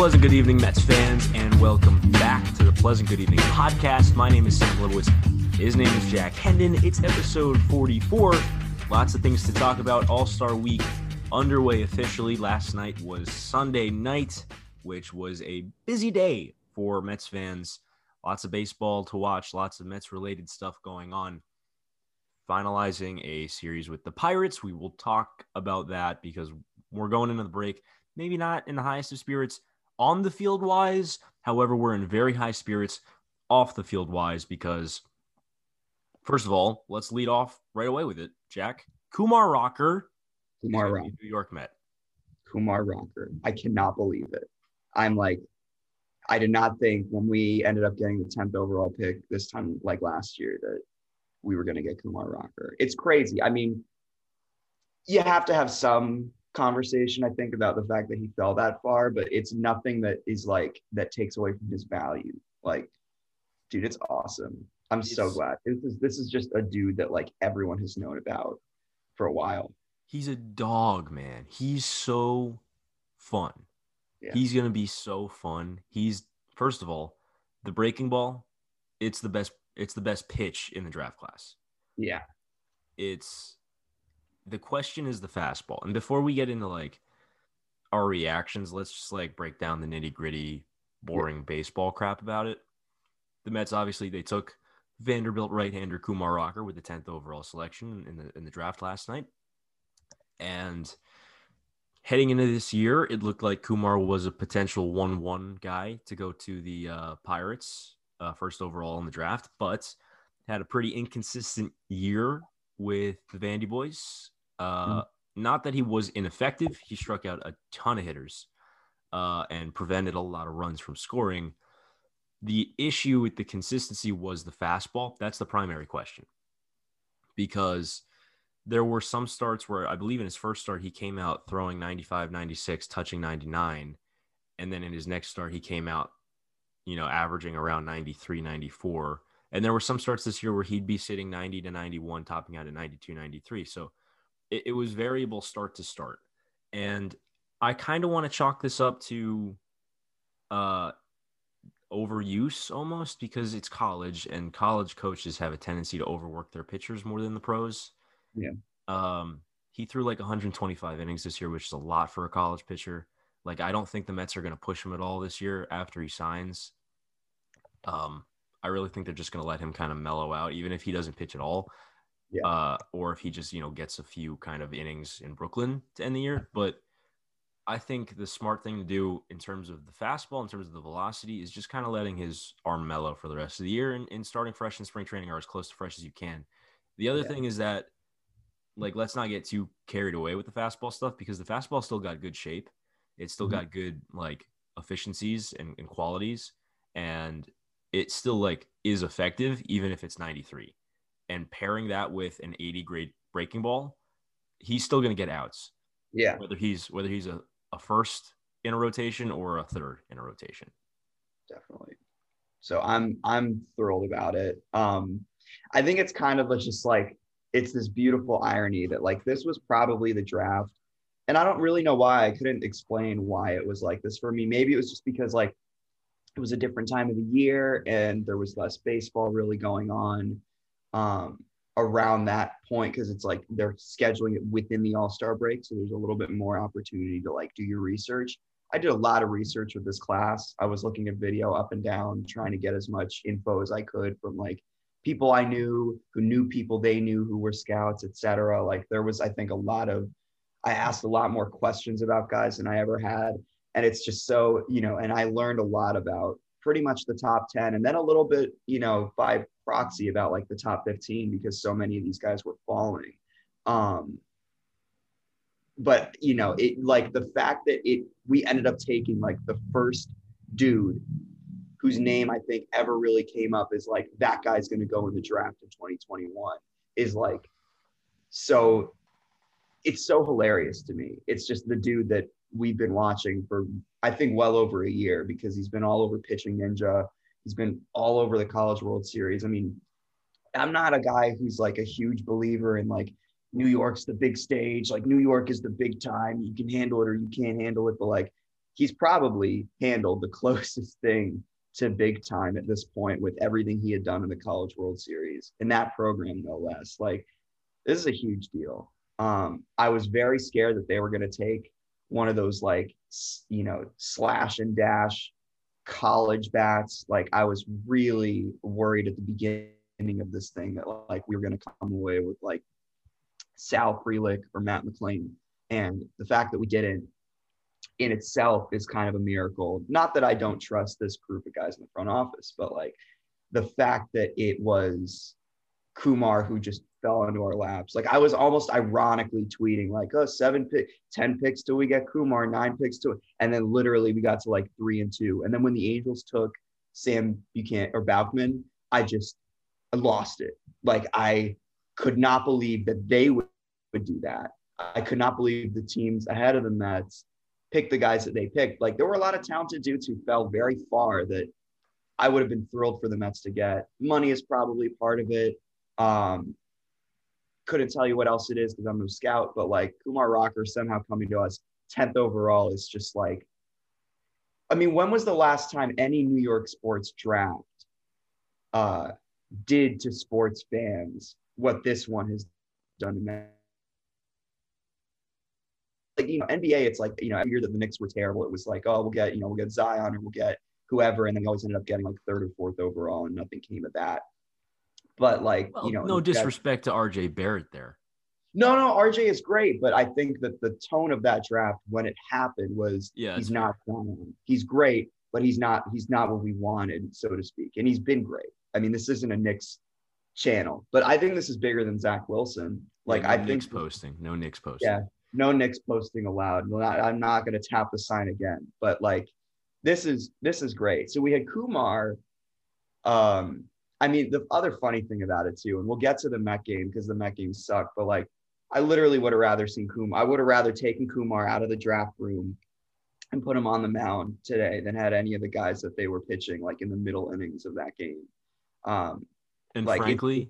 pleasant good evening, Mets fans, and welcome back to the Pleasant Good Evening podcast. My name is Sam Lebowitz. His name is Jack Hendon. It's episode 44. Lots of things to talk about. All Star Week underway officially. Last night was Sunday night, which was a busy day for Mets fans. Lots of baseball to watch, lots of Mets related stuff going on. Finalizing a series with the Pirates. We will talk about that because we're going into the break. Maybe not in the highest of spirits on the field wise. However, we're in very high spirits off the field wise because, first of all, let's lead off right away with it. Jack Kumar Rocker, Kumar Rocker, New York Met. Kumar Rocker. I cannot believe it. I'm like, I did not think when we ended up getting the 10th overall pick this time, like last year, that we were going to get Kumar Rocker. It's crazy. I mean, you have to have some conversation, I think, about the fact that he fell that far, but it's nothing that is like that takes away from his value. Like, dude, it's awesome. I'm it's, so glad. This is this is just a dude that like everyone has known about for a while. He's a dog, man. He's so fun. Yeah. He's gonna be so fun. He's first of all, the breaking ball, it's the best, it's the best pitch in the draft class. Yeah. It's the question is the fastball. And before we get into like our reactions, let's just like break down the nitty gritty, boring yeah. baseball crap about it. The Mets obviously they took Vanderbilt right-hander Kumar Rocker with the 10th overall selection in the in the draft last night. And heading into this year, it looked like Kumar was a potential 1-1 guy to go to the uh, Pirates uh, first overall in the draft, but had a pretty inconsistent year with the Vandy boys. Uh, mm-hmm. Not that he was ineffective; he struck out a ton of hitters uh, and prevented a lot of runs from scoring. The issue with the consistency was the fastball. That's the primary question because there were some starts where I believe in his first start, he came out throwing 95, 96, touching 99. And then in his next start, he came out, you know, averaging around 93, 94. And there were some starts this year where he'd be sitting 90 to 91, topping out at 92, 93. So it, it was variable start to start. And I kind of want to chalk this up to uh, overuse almost because it's college and college coaches have a tendency to overwork their pitchers more than the pros. Yeah. Um, he threw like 125 innings this year, which is a lot for a college pitcher. Like, I don't think the Mets are going to push him at all this year after he signs. Um, I really think they're just going to let him kind of mellow out, even if he doesn't pitch at all. Yeah. Uh, or if he just, you know, gets a few kind of innings in Brooklyn to end the year. But I think the smart thing to do in terms of the fastball, in terms of the velocity, is just kind of letting his arm mellow for the rest of the year and, and starting fresh in spring training or as close to fresh as you can. The other yeah. thing is that like let's not get too carried away with the fastball stuff because the fastball still got good shape. It's still mm-hmm. got good like efficiencies and, and qualities, and it still like is effective even if it's 93. And pairing that with an 80 grade breaking ball, he's still gonna get outs. Yeah. Whether he's whether he's a, a first in a rotation or a third in a rotation. Definitely. So I'm I'm thrilled about it. Um I think it's kind of just like it's this beautiful irony that like this was probably the draft and i don't really know why i couldn't explain why it was like this for me maybe it was just because like it was a different time of the year and there was less baseball really going on um, around that point because it's like they're scheduling it within the all-star break so there's a little bit more opportunity to like do your research i did a lot of research with this class i was looking at video up and down trying to get as much info as i could from like people I knew who knew people they knew who were scouts, etc. Like there was, I think, a lot of, I asked a lot more questions about guys than I ever had. And it's just so, you know, and I learned a lot about pretty much the top 10 and then a little bit, you know, by proxy about like the top 15 because so many of these guys were falling. Um, but you know, it like the fact that it we ended up taking like the first dude whose name I think ever really came up is like that guy's going to go in the draft in 2021 is like so it's so hilarious to me. It's just the dude that we've been watching for I think well over a year because he's been all over pitching ninja. He's been all over the college world series. I mean, I'm not a guy who's like a huge believer in like New York's the big stage, like New York is the big time. You can handle it or you can't handle it, but like he's probably handled the closest thing to big time at this point with everything he had done in the College World Series in that program, no less. Like, this is a huge deal. Um, I was very scared that they were going to take one of those like you know slash and dash college bats. Like I was really worried at the beginning of this thing that like we were going to come away with like Sal Frelick or Matt McLain, and the fact that we didn't in itself is kind of a miracle. Not that I don't trust this group of guys in the front office, but like the fact that it was Kumar who just fell into our laps. Like I was almost ironically tweeting like, oh, seven pick, 10 picks till we get Kumar, nine picks to it. And then literally we got to like three and two. And then when the Angels took Sam Buchanan or Bachman, I just I lost it. Like I could not believe that they would, would do that. I could not believe the teams ahead of the Mets picked the guys that they picked. Like there were a lot of talented dudes who fell very far that I would have been thrilled for the Mets to get. Money is probably part of it. Um, couldn't tell you what else it is because I'm no scout, but like Kumar Rocker somehow coming to us 10th overall is just like, I mean, when was the last time any New York sports draft uh, did to sports fans what this one has done to men? Like, you know, NBA, it's like, you know, every year that the Knicks were terrible, it was like, oh, we'll get, you know, we'll get Zion or we'll get whoever. And then we always ended up getting like third or fourth overall and nothing came of that. But like, well, you know, no disrespect to RJ Barrett there. No, no, RJ is great, but I think that the tone of that draft when it happened was yeah, he's not he's great, but he's not he's not what we wanted, so to speak. And he's been great. I mean, this isn't a Knicks channel, but I think this is bigger than Zach Wilson. Like yeah, no I think think posting, no Knicks posting. Yeah, no Knicks posting allowed. Well, I'm not going to tap the sign again, but like this is this is great. So we had Kumar um I mean, the other funny thing about it too, and we'll get to the Met game because the Met game sucked, but like I literally would have rather seen Kumar. I would have rather taken Kumar out of the draft room and put him on the mound today than had any of the guys that they were pitching like in the middle innings of that game. Um, and like frankly, it,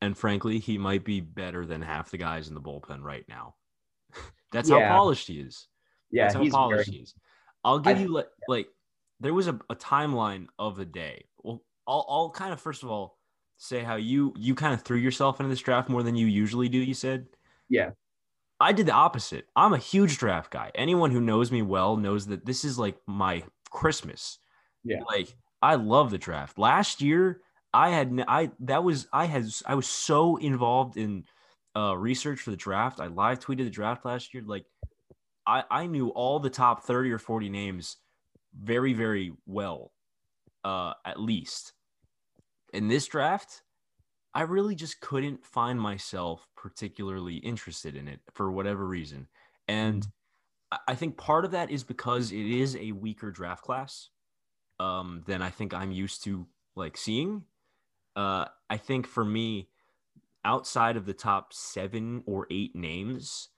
and frankly, he might be better than half the guys in the bullpen right now. That's yeah. how polished he is. Yeah, That's how polished very, he is. I'll give I, you like, like there was a, a timeline of the day. I'll, I'll kind of first of all say how you you kind of threw yourself into this draft more than you usually do. You said, yeah. I did the opposite. I'm a huge draft guy. Anyone who knows me well knows that this is like my Christmas. Yeah. Like I love the draft. Last year, I had I that was I had I was so involved in uh, research for the draft. I live tweeted the draft last year. Like I I knew all the top 30 or 40 names very very well uh, at least. In this draft, I really just couldn't find myself particularly interested in it for whatever reason. And I think part of that is because it is a weaker draft class um, than I think I'm used to like seeing. Uh, I think for me, outside of the top seven or eight names,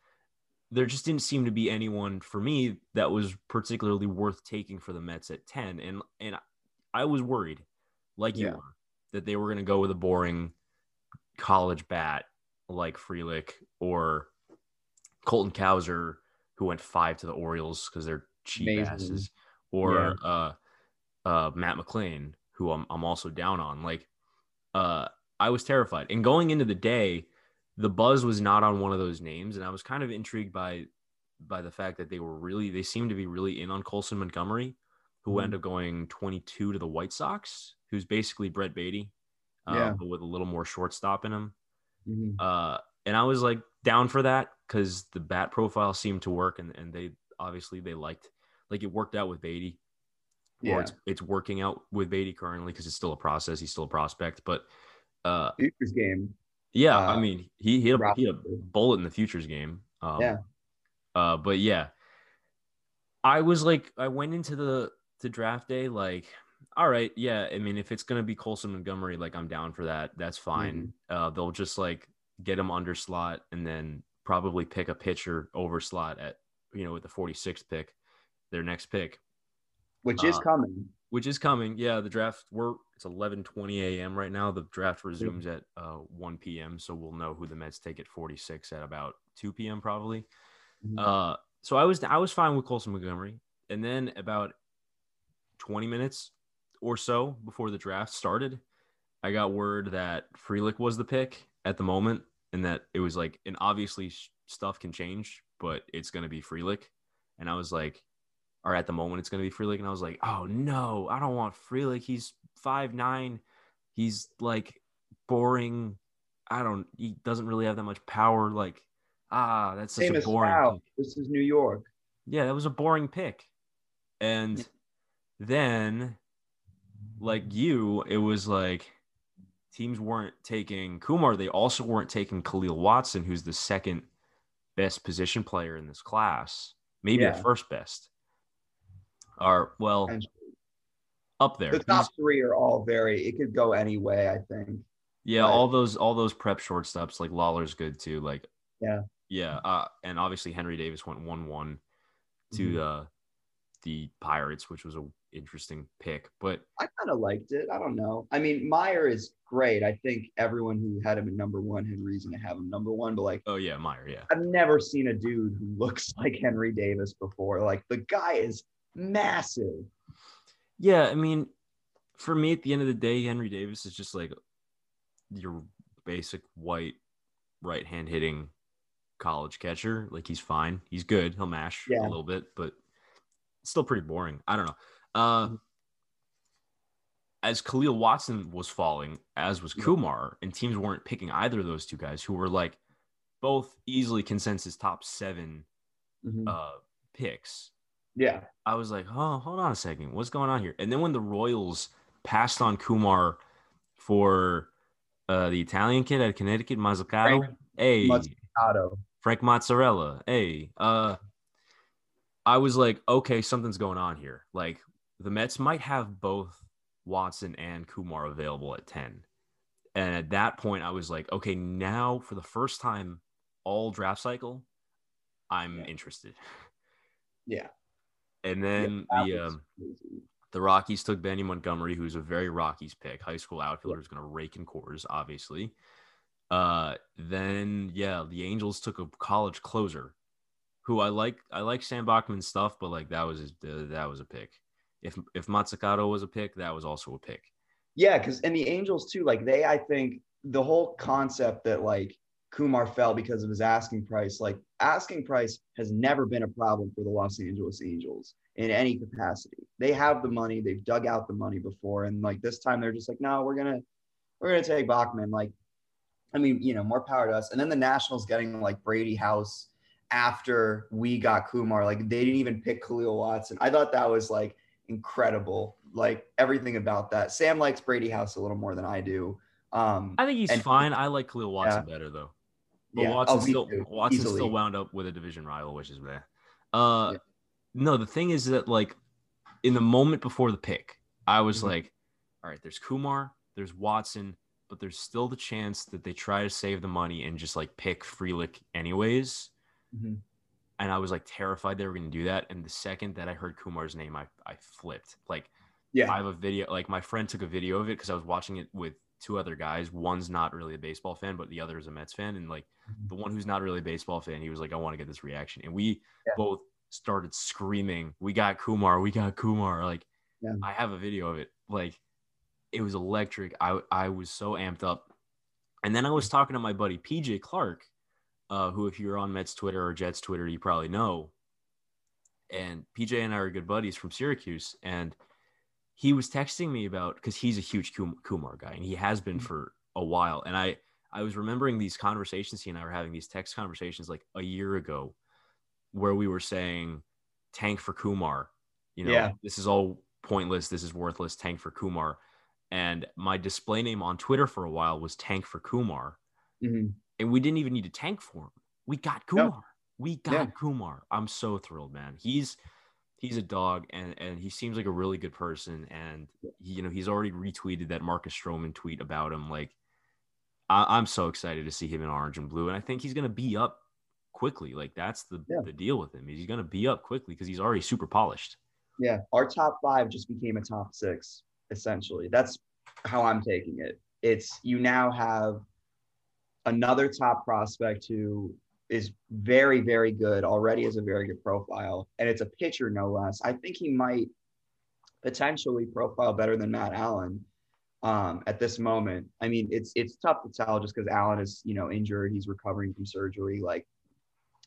there just didn't seem to be anyone for me that was particularly worth taking for the Mets at 10. And and I was worried, like you yeah. were, that they were going to go with a boring college bat like Frelick or Colton Cowser, who went five to the Orioles because they're cheap Amazing. asses, or yeah. uh, uh, Matt McLain, who I'm, I'm also down on. Like, uh, I was terrified. And going into the day, the buzz was not on one of those names, and I was kind of intrigued by by the fact that they were really they seemed to be really in on Colson Montgomery, who mm-hmm. ended up going 22 to the White Sox, who's basically Brett Baty, uh, yeah. but with a little more shortstop in him. Mm-hmm. Uh, and I was like down for that because the bat profile seemed to work, and, and they obviously they liked like it worked out with Baty. Yeah. Or it's, it's working out with Baty currently because it's still a process. He's still a prospect, but uh, futures game. Yeah, uh, I mean he had, a, he a bullet in the futures game. Um, yeah. Uh, but yeah, I was like, I went into the to draft day, like, all right, yeah. I mean, if it's gonna be Colson Montgomery, like I'm down for that. That's fine. Mm-hmm. Uh, they'll just like get him under slot and then probably pick a pitcher over slot at you know with the 46th pick, their next pick, which is uh, coming. Which is coming. Yeah, the draft. We're it's 11:20 a.m. right now. The draft resumes at uh, 1 p.m. So we'll know who the Mets take at 46 at about 2 p.m. probably. Mm-hmm. Uh, so I was I was fine with Colson Montgomery. and then about 20 minutes or so before the draft started, I got word that Frelick was the pick at the moment, and that it was like, and obviously stuff can change, but it's gonna be Frelick. And I was like, or at the moment it's gonna be Frelick, and I was like, oh no, I don't want Frelick. He's five nine. He's like boring. I don't. He doesn't really have that much power. Like, ah, that's such Same a boring. This is New York. Yeah, that was a boring pick. And. Then, like you, it was like teams weren't taking Kumar. They also weren't taking Khalil Watson, who's the second best position player in this class, maybe Yeah. the first best. Or well, up there. the top He's- three are all very. It could go any way. I think. Yeah, But- all those all those prep shortstops like Lawlar's good too. Like Yeah. yeah, uh, and obviously Henry Davis went one one to Mhm. uh, the Pirates, which was a interesting pick. But I kind of liked it. I don't know. I mean, Mayer is great. I think everyone who had him at number one had reason to have him number one. But like, oh yeah, Mayer, yeah, I've never seen a dude who looks like Henry Davis before. Like, the guy is massive. yeah. I mean, for me, at the end of the day, Henry Davis is just like your basic white right hand hitting college catcher. Like he's fine, he's good. He'll mash Yeah. a little bit, but still pretty boring. I don't know. Uh, Mhm. as Khalil Watson was falling, as was Kumar, and teams weren't picking either of those two guys who were like both easily consensus top seven Mhm. uh, picks. yeah. I was like, oh, hold on a second. What's going on here? And then when the Royals passed on Kumar for uh, the Italian kid at Connecticut, Mozzicato, Frank hey. Frank Mozzarella, hey, uh, I was like, okay, something's going on here. Like the Mets might have both Watson and Kumar available at 10. And at that point, I was like, okay, now for the first time all draft cycle, I'm Yeah. interested. Yeah. And then that the um, the Rockies took Benny Montgomery, who's a very Rockies pick, high school outfielder, who's going to rake in Coors, obviously. Uh, then yeah, the Angels took a college closer, who I like. I like Sam Bachman's stuff, but like that was uh, that was a pick. If if Mozzicato was a pick, that was also a pick. Yeah, because and the Angels too, like they, I think the whole concept that like Kumar fell because of his asking price, like asking price has never been a problem for the Los Angeles Angels in any capacity. They have the money, they've dug out the money before, and like this time they're just like, no, we're gonna we're gonna take Bachman. Like, I mean, you know, more power to us. And then the Nationals getting like Brady House after we got Kumar, like they didn't even pick Khalil Watson. I thought that was like incredible. Like everything about that. Sam likes Brady House a little more than I do. Um, I think he's And- fine. I like Khalil Watson better though. But Yeah. Watson Oh, still too. Watson Easily. still wound up with a division rival, which is bad. Uh, Yeah. no, the thing is that like in the moment before the pick, I was Mhm. like, all right, there's Kumar, there's Watson, but there's still the chance that they try to save the money and just like pick Frelick anyways. Mhm. And I was like terrified they were going to do that. And the second that I heard Kumar's name, I, I flipped. Like yeah, I have a video. Like my friend took a video of it because I was watching it with two other guys. One's not really a baseball fan, but the other is a Mets fan. And like Mhm. the one who's not really a baseball fan, he was like, "I want to get this reaction." And we Yeah. both started screaming, "We got Kumar! We got Kumar!" Like Yeah. I have a video of it. Like it was electric. I I was so amped up. And then I was talking to my buddy PJ Clark, uh, who if you're on Mets Twitter or Jets Twitter, you probably know. And PJ and I are good buddies from Syracuse, and he was texting me about because he's a huge Kumar guy, and he has been Mhm. for a while. And I I was remembering these conversations he and I were having these text conversations like a year ago, where we were saying tank for Kumar. You know, Yeah. this is all pointless. This is worthless. Tank for Kumar. And my display name on Twitter for a while was Tank for Kumar. Mhm. And we didn't even need to tank for him. We got No. Kumar. We got Yeah. Kumar. I'm so thrilled, man. He's he's a dog and and he seems like a really good person. And he, you know, he's already retweeted that Marcus Stroman tweet about him. Like I, I'm so excited to see him in orange and blue. And I think he's gonna be up quickly. Like that's the, Yeah. the deal with him. He's gonna be up quickly because he's already super polished. yeah. Our top five just became a top six, essentially. That's how I'm taking it. It's you now have another top prospect who is very, very good already has a very good profile, and it's a pitcher no less. I think he might potentially profile better than Matt Allan um, at this moment. I mean, it's it's tough to tell just because Allan is you know injured, he's recovering from surgery. Like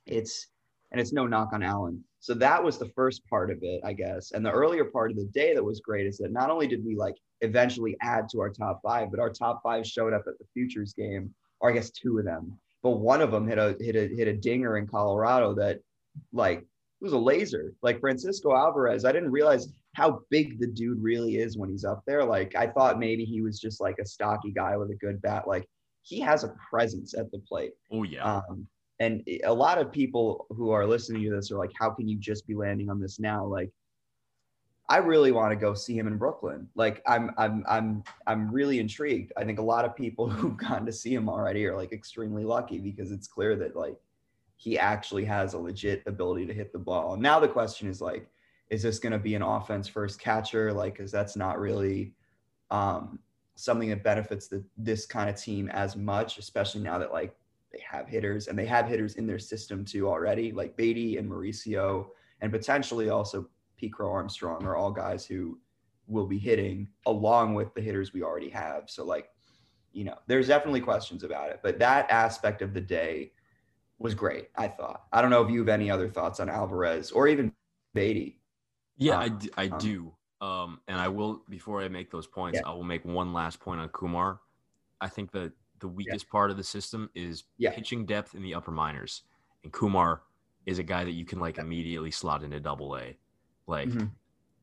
it's and it's no knock on Allan. So that was the first part of it, I guess. And the earlier part of the day that was great is that not only did we like eventually add to our top five, but our top five showed up at the futures game, or I guess two of them. But one of them hit a hit a hit a dinger in Colorado that like it was a laser. Like Francisco Alvarez, I didn't realize how big the dude really is when he's up there. Like I thought maybe he was just like a stocky guy with a good bat. Like he has a presence at the plate. Oh yeah. Um, and a lot of people who are listening to this are like, how can you just be landing on this now? Like, I really want to go see him in Brooklyn. Like, I'm, I'm, I'm, I'm really intrigued. I think a lot of people who've gotten to see him already are like extremely lucky because it's clear that like he actually has a legit ability to hit the ball. Now the question is like, is this going to be an offense first catcher? Like, because that's not really um, something that benefits the, this kind of team as much, especially now that like they have hitters and they have hitters in their system too already, like Baty and Mauricio, and potentially also Pete Crow Armstrong are all guys who will be hitting along with the hitters we already have. So like, you know, there's definitely questions about it, but that aspect of the day was great. I thought. I don't know if you have any other thoughts on Alvarez or even Baty. Yeah, um, I, I um, do. Um, and I will before I make those points, yeah. I will make one last point on Kumar. I think that the weakest yeah. part of the system is yeah. pitching depth in the upper minors, and Kumar is a guy that you can like immediately slot into Double A, like mm-hmm.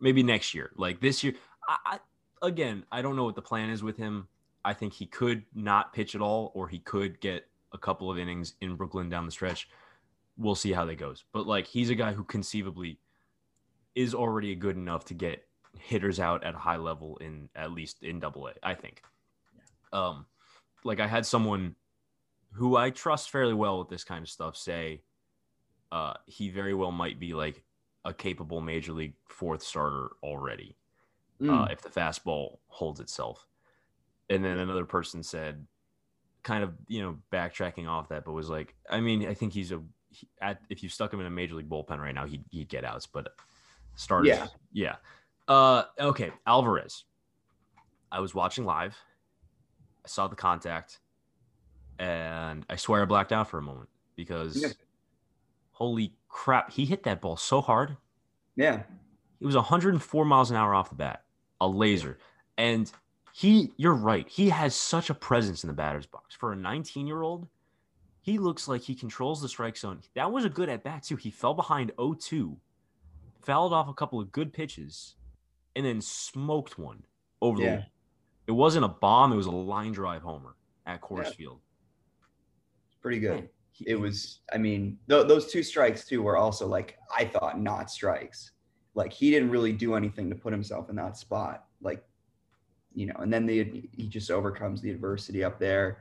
maybe next year. Like this year, I, I, again, I don't know what the plan is with him. I think he could not pitch at all, or he could get a couple of innings in Brooklyn down the stretch. We'll see how that goes. But like he's a guy who conceivably is already good enough to get hitters out at a high level in at least in double A, I think. Um like I had someone who I trust fairly well with this kind of stuff say uh he very well might be like a capable major league fourth starter already. Mm. Uh, if the fastball holds itself. And then another person said kind of you know backtracking off that, but was like, I mean, I think he's a he, at, if you stuck him in a major league bullpen right now, he'd, he'd get outs. But starters, yeah, yeah. Uh, okay, Alvarez. I was watching live. I saw the contact, and I swear I blacked out for a moment because, yeah. Holy crap, he hit that ball so hard. Yeah, it was 104 miles an hour off the bat, a laser, and he you're right he has such a presence in the batter's box. For a 19 year old he looks like he controls the strike zone. That was a good at bat too. He fell behind 0-2 fouled off a couple of good pitches and then smoked one over yeah. the it wasn't a bomb it was a line drive homer at Coors yeah. Field. Pretty good. Man, it was i mean th- those two strikes too were also like i thought not strikes like he didn't really do anything to put himself in that spot like you know, and then the he just overcomes the adversity up there.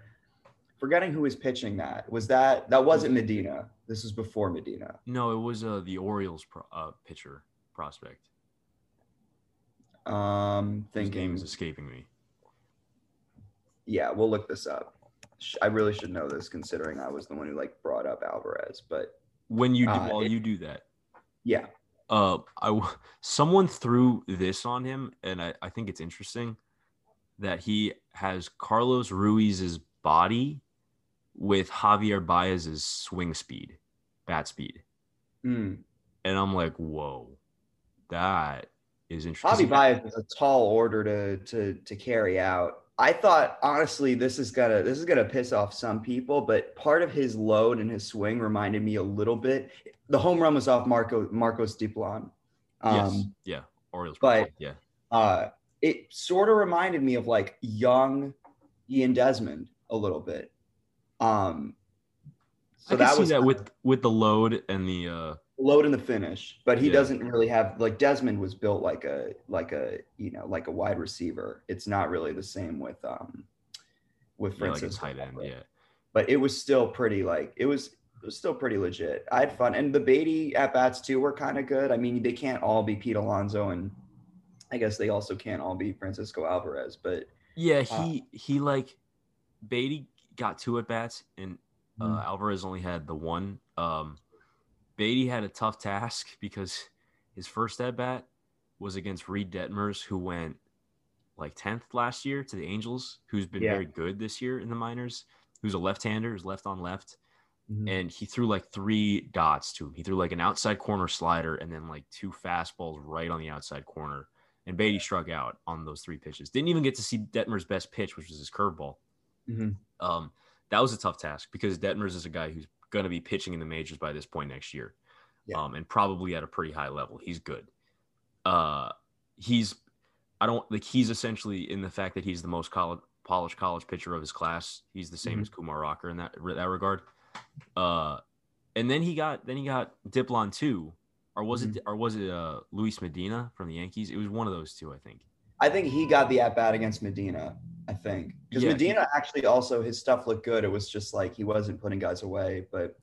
Forgetting who was pitching that was that that wasn't Medina. This was before Medina. No, it was uh, the Orioles pro, uh, pitcher prospect. Um, thinking His name is escaping me. Yeah, we'll look this up. I really should know this, considering I was the one who like brought up Alvarez. But when you do, uh, while it, you do that, yeah, uh, I someone threw this on him, and I, I think it's interesting that he has Carlos Ruiz's body with Javier Baez's swing speed, bat speed. Mm. And I'm like, whoa, that is interesting. Javi Baez is a tall order to to to carry out. I thought honestly this is gonna this is gonna piss off some people, but part of his load and his swing reminded me a little bit. The home run was off Marco Marcos Diplan. Um, yes. Yeah. Orioles. But yeah. Uh, it sort of reminded me of like young Ian Desmond a little bit. Um, so that was that with with the load and the uh load in the finish, but he yeah. doesn't really have like Desmond was built like a like a you know like a wide receiver. It's not really the same with um with Francisco. Yeah, like tight end, yeah. But it was still pretty like it was it was still pretty legit. I had fun, and the Baty at bats too were kind of good. I mean, they can't all be Pete Alonso and I guess they also can't all be Francisco Alvarez, but yeah, he uh, he like Baty got two at bats and Uh, Mhm. Alvarez only had the one. Um, Baty had a tough task because his first at bat was against Reid Detmers, who went like 10th last year to the Angels, who's been Yeah. very good this year in the minors, who's a left hander, who's left on left. Mhm. And he threw like three dots to him. He threw like an outside corner slider and then like two fastballs right on the outside corner. And Baty struck out on those three pitches. Didn't even get to see Detmer's best pitch, which was his curveball. Mhm. Um, that was a tough task because Detmers is a guy who's going to be pitching in the majors by this point next year, Yeah. um, and probably at a pretty high level. He's good. Uh, he's, I don't like. He's essentially in the fact that he's the most college, polished college pitcher of his class. He's the same Mhm. as Kumar Rocker in that that regard. Uh, and then he got then he got Diplan too, or was it or was it uh Luis Medina from the Yankees? It was one of those two, I think. I think he got the at bat against Medina. I think because Yeah, he- Medina actually also his stuff looked good. It was just like he wasn't putting guys away, but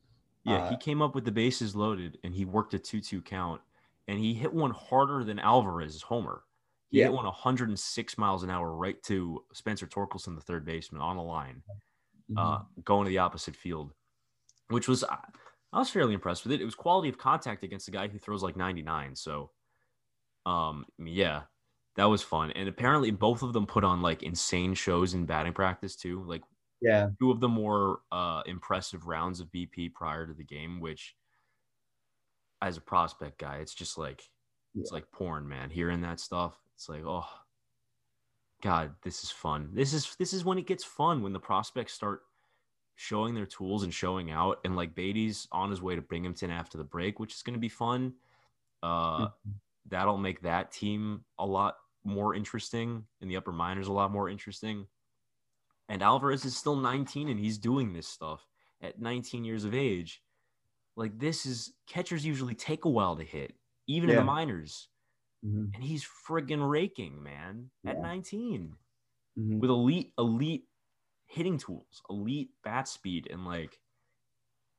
Yeah, Uh, he came up with the bases loaded and he worked a 2 2 count and he hit one harder than Alvarez's homer. He Yeah. hit one 106 miles an hour right to Spencer Torkelson, the third baseman, on a line, uh, going to the opposite field, which was, I I was fairly impressed with it. It was quality of contact against a guy who throws like 99. So, um, yeah, that was fun. And apparently, both of them put on like insane shows in batting practice too. Like, yeah, two of the more uh, impressive rounds of BP prior to the game, which as a prospect guy, it's just like it's Yeah. like porn, man. Hearing that stuff, it's like, oh God, this is fun. This is this is when it gets fun when the prospects start showing their tools and showing out. And like Baty's on his way to Binghamton after the break, which is gonna be fun. Uh Mm-hmm. That'll make that team a lot more interesting and the upper minors a lot more interesting. And Alvarez is still 19 and he's doing this stuff at 19 years of age. Like this is catchers usually take a while to hit, even in the minors. Mhm. And he's friggin' raking, man, at Yeah. 19 Mhm. with elite, elite hitting tools, elite bat speed, and like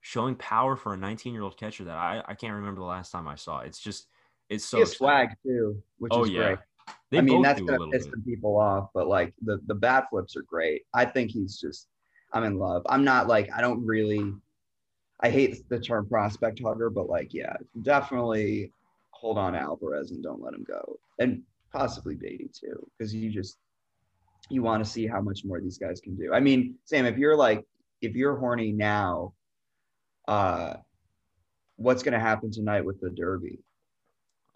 showing power for a 19 year old catcher that I, I can't remember the last time I saw. It's just, it's so he has swag too, which Oh, is yeah. great. They I mean, that's gonna piss bit. some people off, but like the the bat flips are great. I think he's just, I'm in love. I'm not like I don't really, I hate the term prospect hugger, but like yeah, definitely hold on to Alvarez and don't let him go, and possibly Baty too, because you just you want to see how much more these guys can do. I mean, Sam, if you're like if you're horny now, uh, what's gonna happen tonight with the Derby?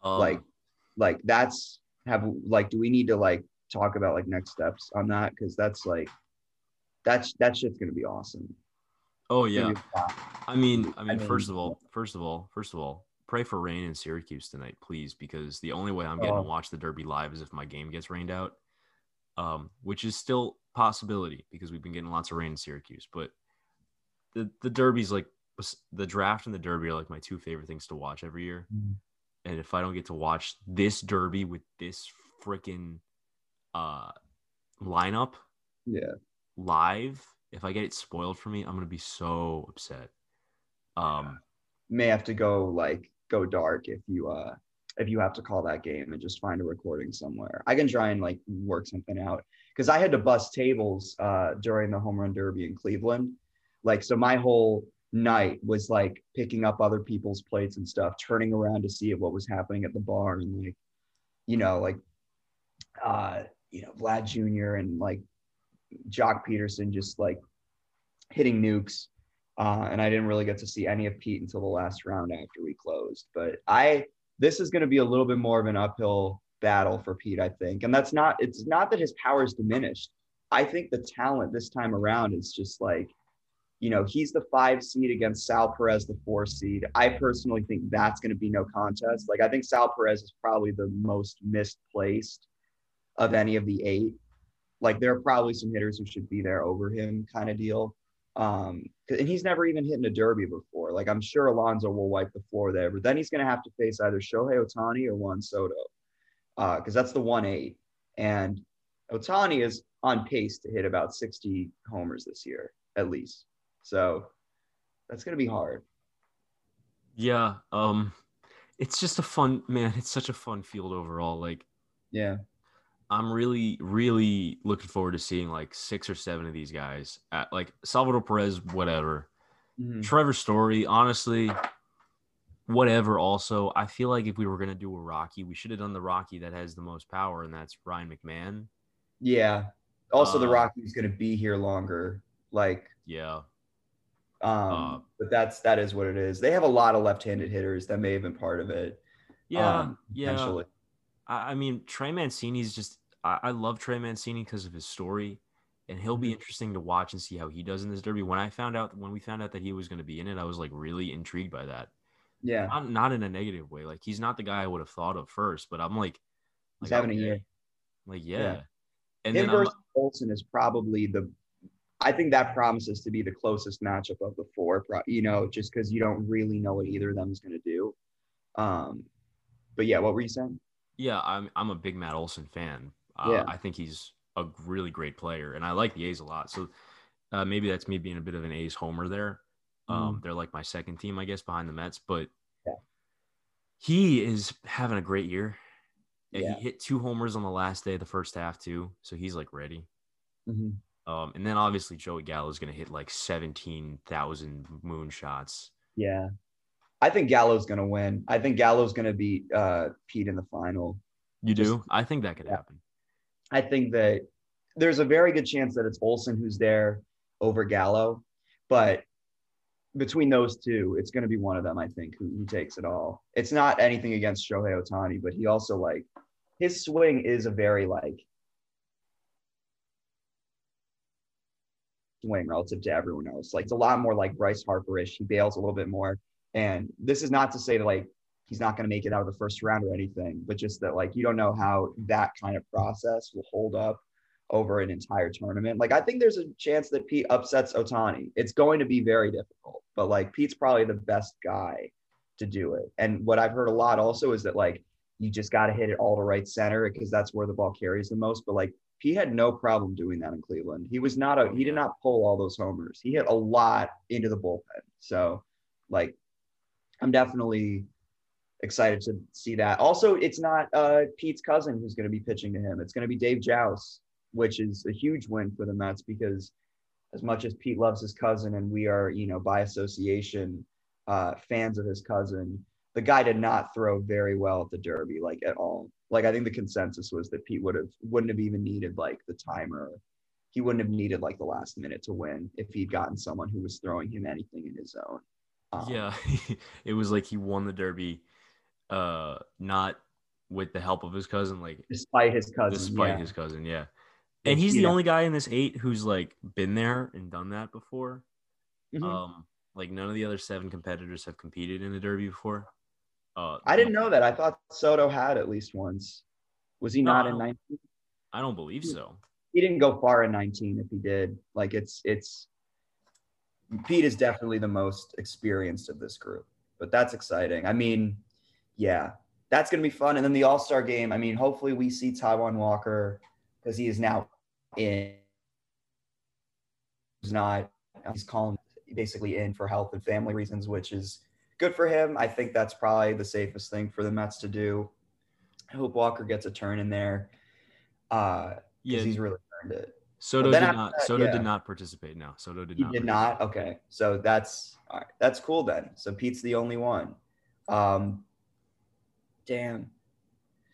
Um, like like that's have like do we need to like talk about like next steps on that because that's like that's that shit's gonna be awesome oh, yeah. I mean, I mean, first of all, first of all, first of all, pray for rain in Syracuse tonight, please, because the only way I'm getting Oh. to watch the Derby live is if my game gets rained out, um, which is still possibility because we've been getting lots of rain in Syracuse. But the the Derby's like the draft and the Derby are like my two favorite things to watch every year. Mhm. And if I don't get to watch this Derby with this freaking uh lineup yeah live, if I get it spoiled for me, I'm gonna be so upset. Um. may have to go like go dark if you uh if you have to call that game and just find a recording somewhere i can try and like work something out because i had to bust tables uh during the home run derby in cleveland like so my whole night was like picking up other people's plates and stuff turning around to see what was happening at the bar and like you know like uh you know vlad jr and like joc pederson just like hitting nukes uh, and I didn't really get to see any of Pete until the last round after we closed. But I, this is going to be a little bit more of an uphill battle for Pete, I think. And that's not, it's not that his power is diminished. I think the talent this time around is just like, you know, he's the five seed against Sal Perez, the four seed. I personally think that's going to be no contest. Like, I think Sal Perez is probably the most misplaced of any of the eight. Like, there are probably some hitters who should be there over him, kind of deal. Um, and he's never even hit in a derby before. Like I'm sure Alonso will wipe the floor there, but then he's going to have to face either Shohei Ohtani or Juan Soto, because that's the one eight. And Ohtani is on pace to hit about 60 homers this year, at least. So that's going to be hard. Yeah. Um. It's just a fun man. It's such a fun field overall. Like Yeah. I'm really, really looking forward to seeing like six or seven of these guys. At, like Salvador Perez, whatever. Mhm. Trevor Story, honestly, whatever. Also, I feel like if we were gonna do a Rocky, we should have done the Rocky that has the most power, and that's Ryan McMahon. Yeah. Also, the Uh, Rocky's going to be here longer. Like, Yeah, um, Uh, but that's that is what it is. They have a lot of left-handed hitters that may have been part of it. yeah, um, yeah. I, I mean, Trey Mancini's just. I, I love Trey Mancini because of his story, and he'll be Mhm. interesting to watch and see how he does in this derby. When I found out when we found out that he was going to be in it, I was like really intrigued by that. Yeah. Not not in a negative way. Like he's not the guy I would have thought of first, but I'm like, He's like, having a year. Like yeah, Yeah. and Him versus Olson is probably the. I think that promises to be the closest matchup of the four. You know, just because you don't really know what either of them is going to do. Um, but yeah, what were you saying? yeah, I'm I'm a big Matt Olson fan. Uh, Yeah. I think he's a really great player, and I like the A's a lot. So uh, maybe that's me being a bit of an A's homer there. Um, they're like my second team, I guess, behind the Mets, but Mm-hmm. Yeah. he is having a great year. And Yeah. He hit two homers on the last day of the first half too, so he's like ready. Mhm. Um, and then obviously Joey Gallo is going to hit like seventeen thousand moon shots. Yeah. I think Gallo's going to win. I think Gallo's going to beat uh, Pete in the final. You Just- do? I think that could Yeah. happen. I think that there's a very good chance that it's Olson who's there over Gallo, but between those two, it's going to be one of them. I think who, who takes it all. It's not anything against Shohei Ohtani, but he also like his swing is a very like swing relative to everyone else. Like it's a lot more like Bryce Harper-ish. He bails a little bit more, and this is not to say that like he's not going to make it out of the first round or anything, but just that like you don't know how that kind of process will hold up over an entire tournament. Like I think there's a chance that Pete upsets Ohtani. It's going to be very difficult, but like Pete's probably the best guy to do it. And what I've heard a lot also is that like you just got to hit it all to right center because that's where the ball carries the most. But like Pete had no problem doing that in Cleveland. He was not a he did not pull all those homers. He hit a lot into the bullpen. So like I'm definitely excited to see that. Also, it's not uh, Pete's cousin who's going to be pitching to him. It's going to be Dave Jauss, which is a huge win for the Mets because as much as Pete loves his cousin and we are, you know, by association uh, fans of his cousin, the guy did not throw very well at the Derby, like at all. Like I think the consensus was that Pete would have wouldn't have even needed like the timer. He wouldn't have needed like the last minute to win if he'd gotten someone who was throwing him anything in his zone. Um, Yeah, it was like he won the derby, uh, not with the help of his cousin, like despite his cousin. despite yeah. his cousin. Yeah, and he's the only guy in this eight who's like been there and done that before. Mhm. Um, like none of the other seven competitors have competed in the derby before. Uh, I didn't know that. I thought Soto had at least once. Was he No, not in 19? I don't believe so. He didn't go far in 19 if he did. Like it's it's Pete is definitely the most experienced of this group. But that's exciting. I mean, yeah. That's going to be fun and then the All-Star game, I mean, hopefully we see Taijuan Walker cuz he is now in he's not he's calling basically in for health and family reasons, which is good for him. I think that's probably the safest thing for the Mets to do. I hope Walker gets a turn in there. Uh, Yeah, because he's really earned it. Soto did not. that, Soto yeah. did not participate. No, Soto did He not. did not. Okay, so that's all right. That's cool then. So Pete's the only one. Um, damn.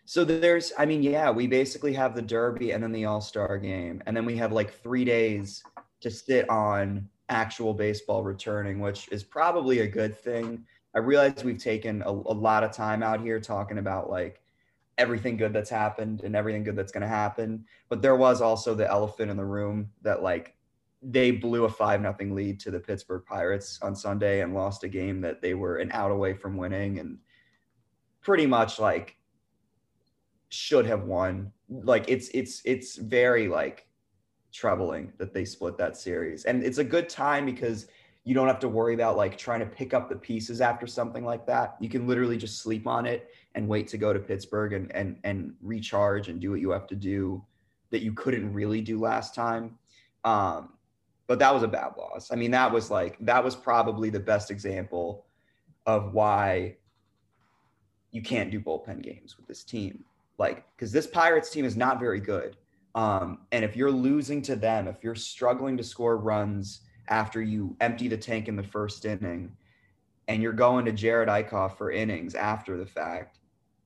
So there's, I mean, yeah, we basically have the Derby and then the All Star game, and then we have like three days to sit on actual baseball returning, which is probably a good thing. I realize we've taken a, a lot of time out here talking about like everything good that's happened and everything good that's going to happen, but there was also the elephant in the room that like they blew a five nothing lead to the Pittsburgh Pirates on Sunday and lost a game that they were an out away from winning and pretty much like should have won. Like it's it's it's very like troubling that they split that series. And it's a good time because you don't have to worry about like trying to pick up the pieces after something like that. You can literally just sleep on it and wait to go to Pittsburgh and and and recharge and do what you have to do that you couldn't really do last time. Um, but that was a bad loss. I mean, that was like that was probably the best example of why you can't do bullpen games with this team. Like, because this Pirates team is not very good. Um, and if you're losing to them, if you're struggling to score runs after you empty the tank in the first inning and you're going to Jared Eickhoff for innings after the fact,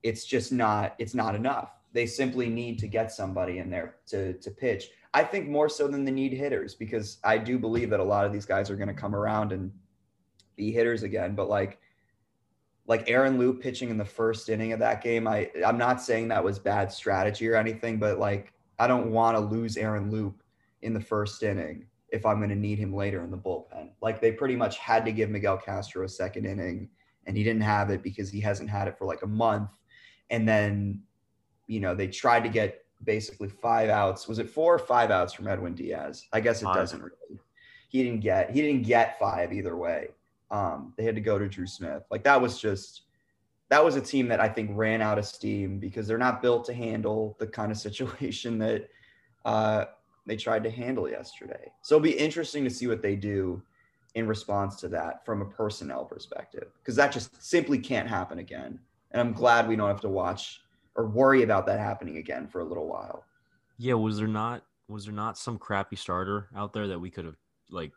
it's just not it's not enough. They simply need to get somebody in there to to pitch. I think more so than the need hitters because I do believe that a lot of these guys are going to come around and be hitters again. But like like Aaron Loup pitching in the first inning of that game, I I'm not saying that was bad strategy or anything, but like I don't want to lose Aaron Loup in the first inning if I'm going to need him later in the bullpen. Like they pretty much had to give Miguel Castro a second inning and he didn't have it because he hasn't had it for like a month. And then, you know, they tried to get basically five outs. Was it four or five outs from Edwin Diaz? I guess it five. doesn't really. He didn't get he didn't get five either way. Um, they had to go to Drew Smith. Like that was just that was a team that I think ran out of steam because they're not built to handle the kind of situation that uh, they tried to handle yesterday. So it'll be interesting to see what they do in response to that from a personnel perspective because that just simply can't happen again. And I'm glad we don't have to watch or worry about that happening again for a little while. Yeah, was there not was there not some crappy starter out there that we could have like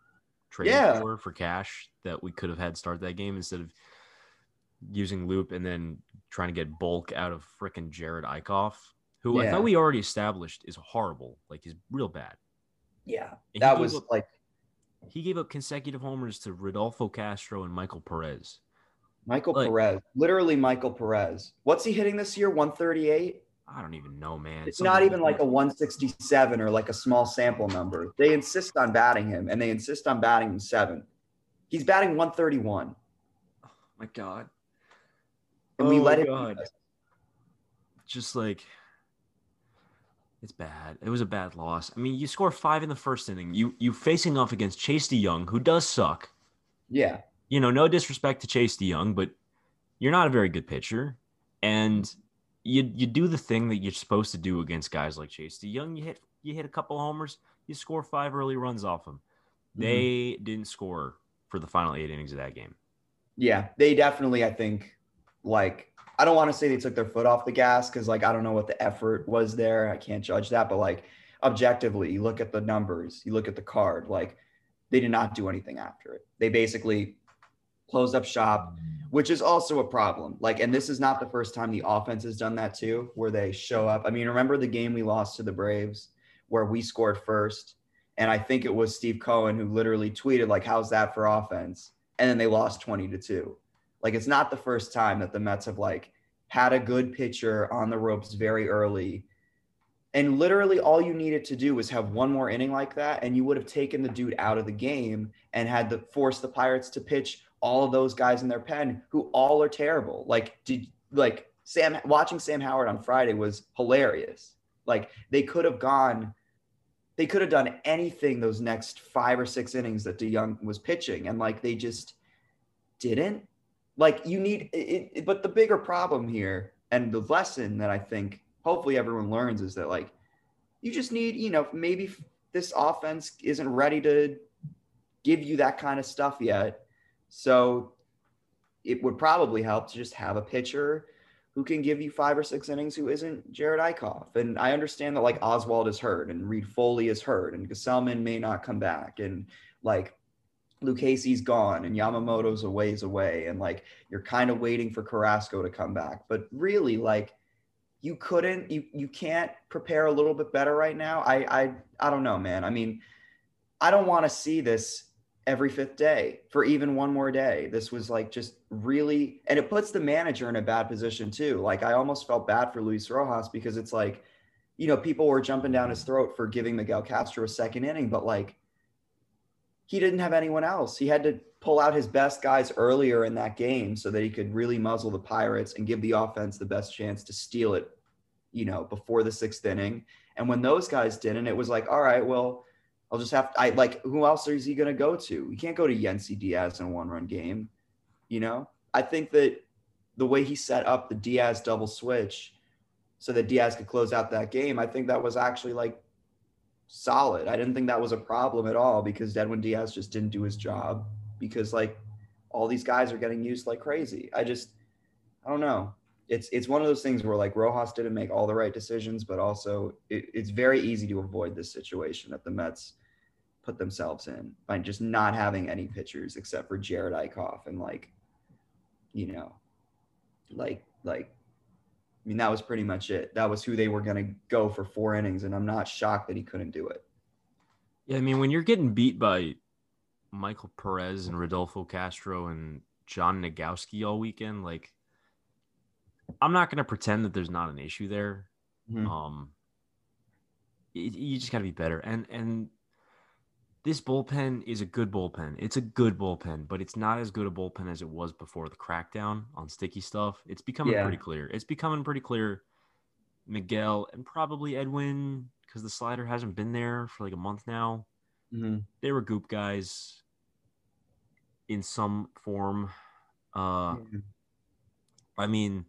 traded yeah. for for cash that we could have had start that game instead of using Loup and then trying to get bulk out of freaking Jared Eickhoff, who yeah. I thought we already established is horrible. Like he's real bad. Yeah. that was up, like he gave up consecutive homers to Rodolfo Castro and Michael Perez. Michael like, Perez. Literally Michael Perez. What's he hitting this year? 138? I don't even know, man. It's Something not even like a 167 or like a small sample number. They insist on batting him and they insist on batting him seven. He's batting 131. Oh my God. And oh we let him. Just like it's bad. It was a bad loss. I mean, you score five in the first inning. You you facing off against Chase De Jong, who does suck. Yeah. You know, no disrespect to Chase De Jong, but you're not a very good pitcher. And you you do the thing that you're supposed to do against guys like Chase De Jong. You hit you hit a couple homers, you score five early runs off them. Mm-hmm. They didn't score for the final eight innings of that game. Yeah, they definitely, I think, like I don't want to say they took their foot off the gas because like I don't know what the effort was there. I can't judge that, but like objectively, you look at the numbers, you look at the card, like they did not do anything after it. They basically closed up shop which is also a problem. Like, and this is not the first time the offense has done that too, where they show up. I mean, remember the game we lost to the Braves where we scored first? And I think it was Steve Cohen who literally tweeted, like, how's that for offense? And then they lost 20 to 2. Like, it's not the first time that the Mets have like had a good pitcher on the ropes very early. And literally all you needed to do was have one more inning like that, and you would have taken the dude out of the game and had to force the Pirates to pitch all of those guys in their pen who all are terrible. Like, did like Sam watching Sam Howard on Friday was hilarious. Like they could have gone, they could have done anything those next five or six innings that De Jong was pitching, and like they just didn't. Like you need it, it, but the bigger problem here and the lesson that I think hopefully everyone learns is that like you just need, you know, maybe this offense isn't ready to give you that kind of stuff yet so it would probably help to just have a pitcher who can give you five or six innings who isn't Jared Eickhoff. And I understand that like Oswalt is hurt and Reid-Foley is hurt and Gsellman may not come back and like Lucchesi's gone and Yamamoto's a ways away and like you're kind of waiting for Carrasco to come back. But really like you couldn't you you can't prepare a little bit better right now. I I I don't know, man. I mean, I don't want to see this every fifth day for even one more day. This was like just really, and it puts the manager in a bad position too. Like I almost felt bad for Luis Rojas because it's like, you know, people were jumping down his throat for giving Miguel Castro a second inning, but like he didn't have anyone else. He had to pull out his best guys earlier in that game so that he could really muzzle the Pirates and give the offense the best chance to steal it, you know, before the sixth inning. And when those guys didn't, it was like, all right, well, I'll just have to, I like who else is he going to go to? You can't go to Yennsy Diaz in a one run game. You know, I think that the way he set up the Diaz double switch so that Diaz could close out that game, I think that was actually like solid. I didn't think that was a problem at all because Edwin Diaz just didn't do his job because like all these guys are getting used like crazy. I just, I don't know. It's it's one of those things where like Rojas didn't make all the right decisions, but also it, it's very easy to avoid this situation that the Mets put themselves in by just not having any pitchers except for Jared Eickhoff and like, you know, like like I mean, that was pretty much it. That was who they were going to go for four innings, and I'm not shocked that he couldn't do it. Yeah, I mean, when you're getting beat by Michael Perez and Rodolfo Castro and John Nogowski all weekend, like, I'm not going to pretend that there's not an issue there. Mhm. Um, it, you just got to be better, and and this bullpen is a good bullpen. It's a good bullpen, but it's not as good a bullpen as it was before the crackdown on sticky stuff. It's becoming Yeah. pretty clear. It's becoming pretty clear. Miguel and probably Edwin, because the slider hasn't been there for like a month now. Mhm. They were goop guys in some form. Uh, Yeah. I mean,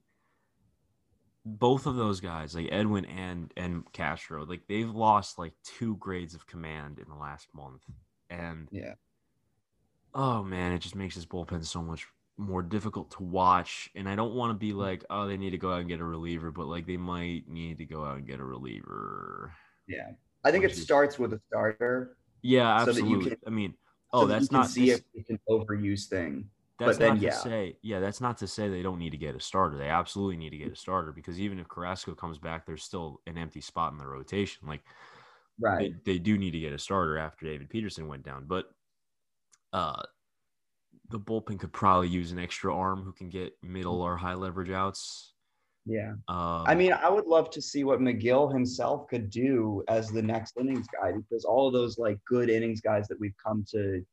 both of those guys, like Edwin and and Castro, like they've lost like two grades of command in the last month, and Yeah. oh man, it just makes this bullpen so much more difficult to watch. And I don't want to be mm-hmm. like, oh, they need to go out and get a reliever, but like they might need to go out and get a reliever. Yeah. I think Which it is- starts with a starter. Yeah, So that you absolutely. can- I mean, so oh, you that's can not see this- if it's an overuse thing. That's But then, not to yeah. say, yeah, that's not to say they don't need to get a starter. They absolutely need to get a starter because even if Carrasco comes back, there's still an empty spot in the rotation. Like Right. they, they do need to get a starter after David Peterson went down. But uh the bullpen could probably use an extra arm who can get middle or high leverage outs. Yeah. Um, I mean, I would love to see what Megill himself could do as the next innings guy because all of those like good innings guys that we've come to,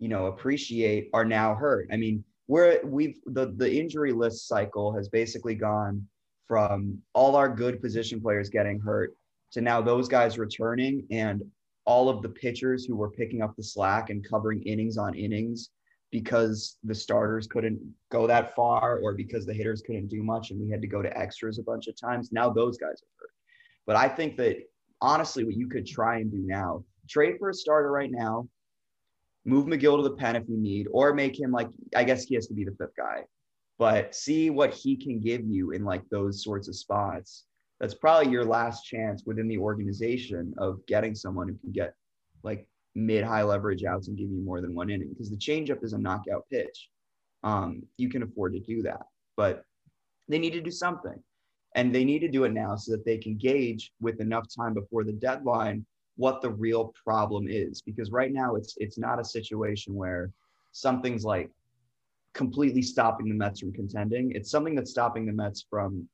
you know, appreciate are now hurt. I mean, we're we've the the injury list cycle has basically gone from all our good position players getting hurt to now those guys returning and all of the pitchers who were picking up the slack and covering innings on innings because the starters couldn't go that far or because the hitters couldn't do much and we had to go to extras a bunch of times. Now those guys are hurt. But I think that honestly, what you could try and do now, trade for a starter right now, move Megill to the pen if you need, or make him like, I guess he has to be the fifth guy, but see what he can give you in like those sorts of spots. That's probably your last chance within the organization of getting someone who can get like mid high leverage outs and give you more than one inning because the changeup is a knockout pitch. Um, you can afford to do that, but they need to do something and they need to do it now so that they can gauge with enough time before the deadline what the real problem is because right now it's it's not a situation where something's like completely stopping the Mets from contending. It's something that's stopping the Mets from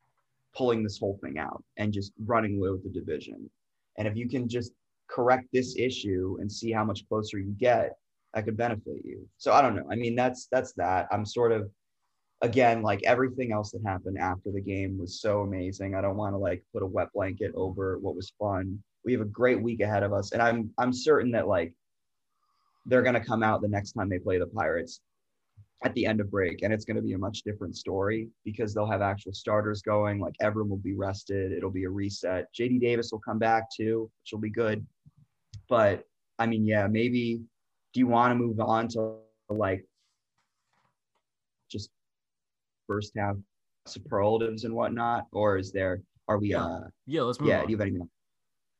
pulling this whole thing out and just running away with the division. And if you can just correct this issue and see how much closer you get that could benefit you. So i don't know. I mean that's that's that. I'm sort of again, like everything else that happened after the game was so amazing. I don't want to like put a wet blanket over what was fun. We have a great week ahead of us, and I'm I'm certain that like they're gonna come out the next time they play the Pirates at the end of break, and it's gonna be a much different story because they'll have actual starters going. Like everyone will be rested. It'll be a reset. JD Davis will come back too, which will be good. But I mean, yeah, maybe. Do you want to move on to like just first half superlatives and whatnot, or is there are we Yeah. uh yeah, let's move yeah, on. do you have anything?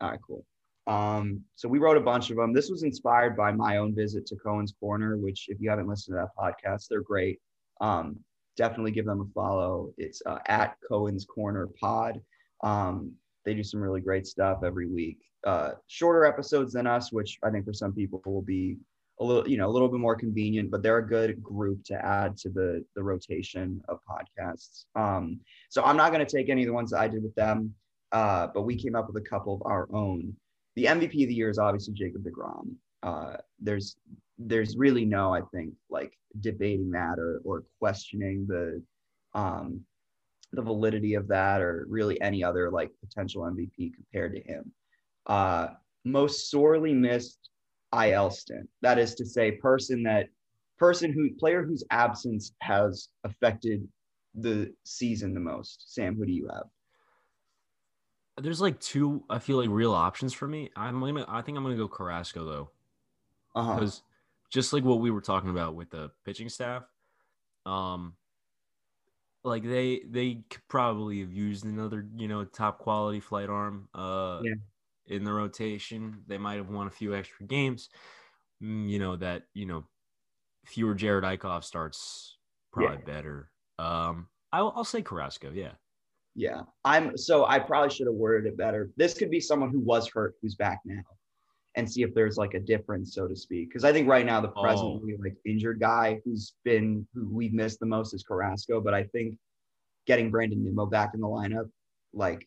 All right, cool. Um, so we wrote a bunch of them. This was inspired by my own visit to Cohen's Corner, which if you haven't listened to that podcast, they're great. Um, definitely give them a follow. It's uh, at Cohen's Corner Pod. Um, they do some really great stuff every week. Uh, shorter episodes than us, which I think for some people will be a little, you know, a little bit more convenient, but they're a good group to add to the the rotation of podcasts. Um, so I'm not going to take any of the ones that I did with them, uh, but we came up with a couple of our own. The MVP of the year is obviously Jacob Degrom. Uh, there's there's really no, I think, like debating that or or questioning the um, the validity of that or really any other like potential MVP compared to him. Uh, most sorely missed IL stint. That is to say, person that person who player whose absence has affected the season the most. Sam, who do you have? There's like two, I feel like real options for me. I'm gonna, I think I'm gonna go Carrasco though, Uh-huh. because just like what we were talking about with the pitching staff, um, like they they could probably have used another, you know, top quality flight arm. Uh, Yeah. in the rotation. They might have won a few extra games. Mm, You know that you know fewer Jared Eickhoff starts probably better. Um, I'll, I'll say Carrasco. Yeah. Yeah. I'm so I probably should have worded it better. This could be someone who was hurt who's back now and see if there's like a difference, so to speak. Because I think right now the Oh. like injured guy who's been who we've missed the most is Carrasco. But I think getting Brandon Nimmo back in the lineup, like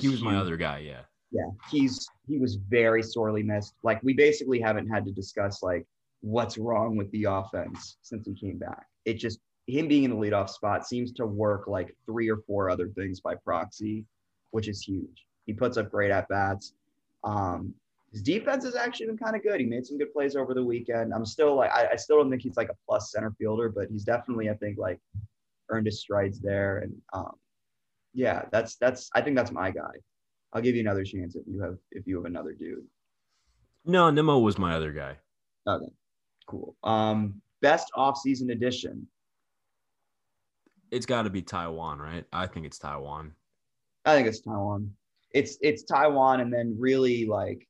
he was my other guy. Yeah. yeah, he's he was very sorely missed. Like we basically haven't had to discuss like what's wrong with the offense since he came back. It just him being in the leadoff spot seems to work like three or four other things by proxy, which is huge. He puts up great at bats. Um, his defense has actually been kind of good. He made some good plays over the weekend. I'm still like I, I still don't think he's like a plus center fielder, but he's definitely I think like earned his strides there. And um, yeah, that's that's I think that's my guy. I'll give you another chance if you have if you have another dude. No, Nimmo was my other guy. Okay, cool. Um, best offseason addition. It's got to be Taijuan, right? I think it's Taijuan. I think it's Taijuan. It's it's Taijuan, and then really like,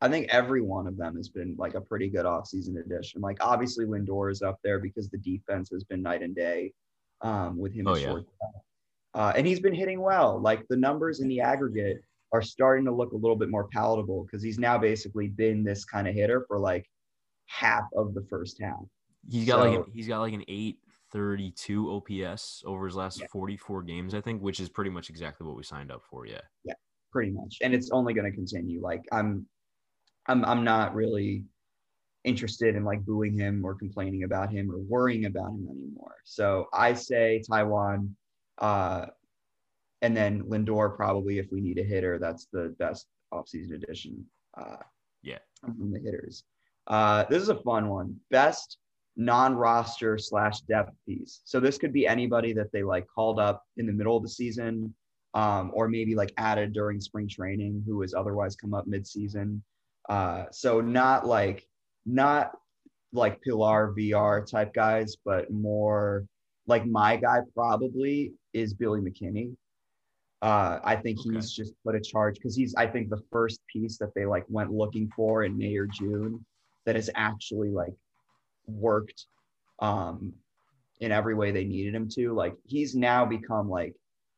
I think every one of them has been like a pretty good offseason addition. Like obviously Lindor is up there because the defense has been night and day um, with him. Oh, yeah. Uh, and he's been hitting well. Like the numbers in the aggregate are starting to look a little bit more palatable because he's now basically been this kind of hitter for like half of the first half. He's got like an, he's got like an 832 OPS over his last Yeah. 44 games, I think, which is pretty much exactly what we signed up for. Yeah. Yeah. pretty much and it's only going to continue like i'm i'm i'm not really interested in like booing him or complaining about him or worrying about him anymore so i say Taijuan uh and then lindor probably if we need a hitter that's the best offseason addition uh Yeah. from the hitters uh this is a fun one best non-roster slash depth piece so this could be anybody that they like called up in the middle of the season um, or maybe like added during spring training who has otherwise come up mid-season. Uh, so not like not like Pillar Villar type guys, but more like my guy probably is Billy McKinney. Uh, I think Okay. he's just put a charge because he's I think the first piece that they like went looking for in May or June that has actually like worked um, in every way they needed him to. Like he's now become like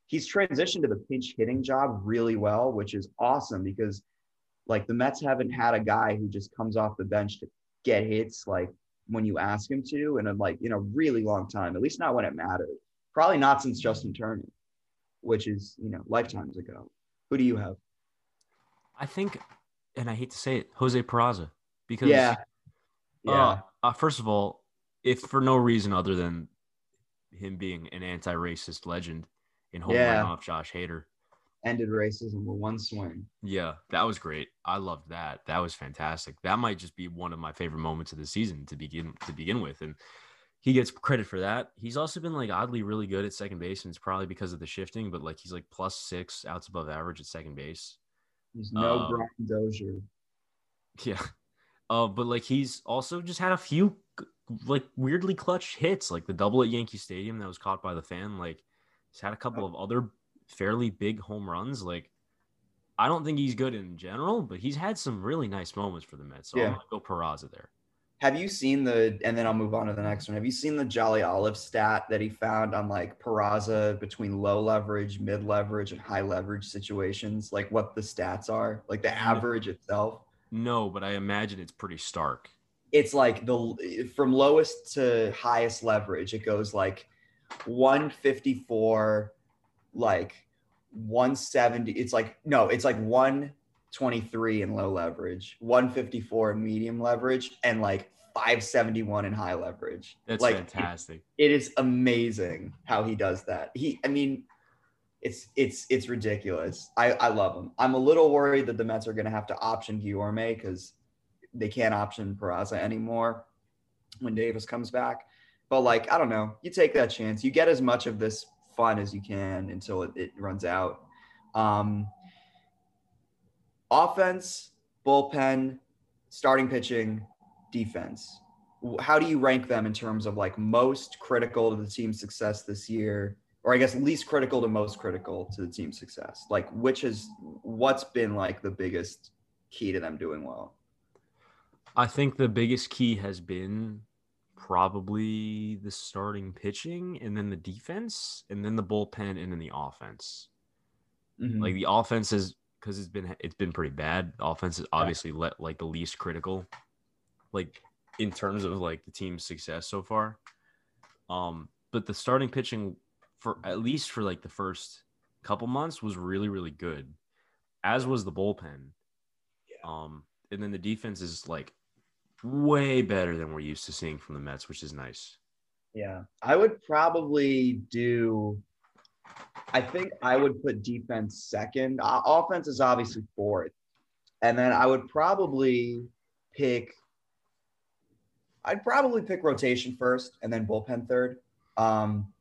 he's transitioned to the pinch hitting job really well, which is awesome because like the Mets haven't had a guy who just comes off the bench to get hits like when you ask him to in a like in a really long time, at least not when it mattered. Probably not since Justin Turner, which is, you know, lifetimes ago. Who do you have? I think, and I hate to say it, Jose Peraza. Because, Yeah. Yeah. uh, uh, first of all, if for no reason other than him being an anti racist legend in holding Yeah. off Josh Hader, Ended racism with one swing. Yeah, that was great. I loved that. That was fantastic. That might just be one of my favorite moments of the season to begin to begin with. And he gets credit for that. He's also been like oddly really good at second base, and it's probably because of the shifting, but like he's like plus six outs above average at second base. There's no Um, Brian Dozier. Yeah. Uh, but like he's also just had a few like weirdly clutch hits, like the double at Yankee Stadium that was caught by the fan. Like he's had a couple of other fairly big home runs. Like I don't think he's good in general, but he's had some really nice moments for the Mets. So Yeah. I'm gonna go Peraza there. Have you seen the, and then I'll move on to the next one. Have you seen the Jolly Olive stat that he found on like Peraza between low leverage, mid leverage, and high leverage situations? Like what the stats are, like the average itself? No, but I imagine it's pretty stark. It's like the from lowest to highest leverage, it goes like 154, like 170. It's like, no, it's like 123 in low leverage, 154 in medium leverage, and like 571 in high leverage. That's like, fantastic. it is amazing how he does that. He, I mean, it's it's it's ridiculous. I I love him. I'm a little worried that the Mets are going to have to option Guillorme because they can't option Peraza anymore when Davis comes back. But like, I don't know. You take that chance. You get as much of this fun as you can until it, it runs out. Um, offense, bullpen, starting pitching, defense. How do you rank them in terms of like most critical to the team's success this year, or I guess least critical to most critical to the team's success? Like, which is what's been like the biggest key to them doing well? I think the biggest key has been probably the starting pitching and then the defense and then the bullpen and then the offense. Mhm. Like the offense is because it's been it's been pretty bad. The offense is obviously let like the least critical, like in terms of like the team's success so far. Um, but the starting pitching for at least for like the first couple months was really really good, as was the bullpen. Um, and then the defense is like way better than we're used to seeing from the Mets, which is nice. Yeah, I would probably do. I think I would put defense second. Uh, offense is obviously fourth, and then I would probably pick. I'd probably pick rotation first, and then bullpen third. Um,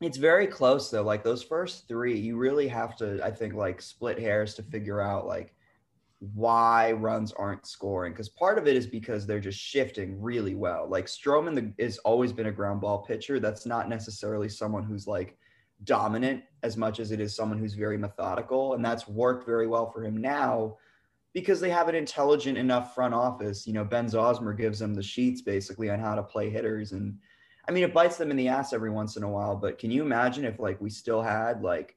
it's very close though. Like those first three, you really have to, I think, like split hairs to figure out like why runs aren't scoring because part of it is because they're just shifting really well. Like Stroman the, has always been a ground ball pitcher. That's not necessarily someone who's like dominant as much as it is someone who's very methodical, and that's worked very well for him now because they have an intelligent enough front office. You know, Ben Zauzmer gives them the sheets basically on how to play hitters, and I mean it bites them in the ass every once in a while. But can you imagine if like we still had like